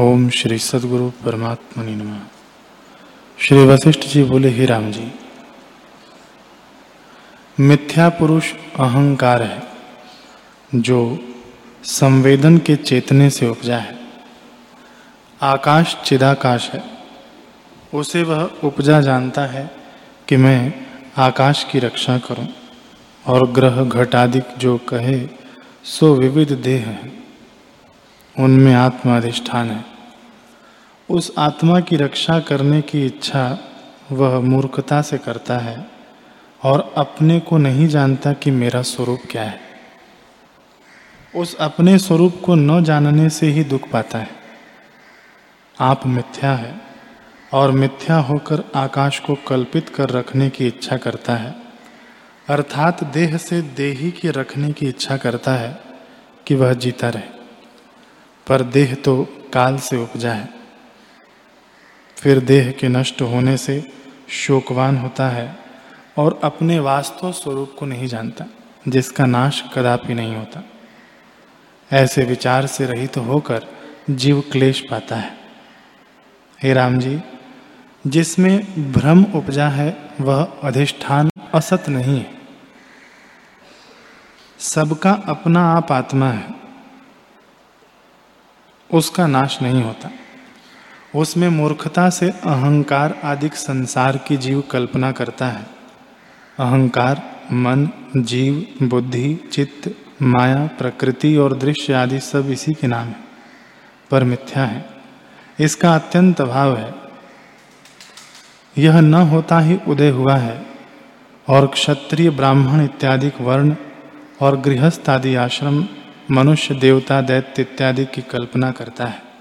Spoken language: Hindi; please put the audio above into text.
ओम श्री सदगुरु परमात्मा नम। श्री वशिष्ठ जी बोले, ही राम जी, मिथ्या पुरुष अहंकार है, जो संवेदन के चेतने से उपजा है। आकाश चिदाकाश है, उसे वह उपजा जानता है कि मैं आकाश की रक्षा करूँ और ग्रह घटादिक जो कहे, सो विविध देह है। उनमें आत्मा अधिष्ठान है। उस आत्मा की रक्षा करने की इच्छा वह मूर्खता से करता है और अपने को नहीं जानता कि मेरा स्वरूप क्या है। उस अपने स्वरूप को न जानने से ही दुख पाता है। आप मिथ्या है और मिथ्या होकर आकाश को कल्पित कर रखने की इच्छा करता है। अर्थात देह से देही के रखने की इच्छा करता है कि वह जीता रहे। पर देह तो काल से उपजा है। फिर देह के नष्ट होने से शोकवान होता है और अपने वास्तव स्वरूप को नहीं जानता, जिसका नाश कदापि नहीं होता। ऐसे विचार से रहित तो होकर जीव क्लेश पाता है। हे राम जी, जिसमें भ्रम उपजा है, वह अधिष्ठान असत नहीं है। सबका अपना आप आत्मा है। उसका नाश नहीं होता। उसमें मूर्खता से अहंकार आदि संसार की जीव कल्पना करता है। अहंकार, मन, जीव, बुद्धि, चित्त, माया, प्रकृति और दृश्य आदि सब इसी के नाम है, पर मिथ्या है। इसका अत्यंत अभाव है। यह न होता ही उदय हुआ है और क्षत्रिय ब्राह्मण इत्यादि वर्ण और गृहस्थ आदि आश्रम मनुष्य देवता दैत्य इत्यादि की कल्पना करता है।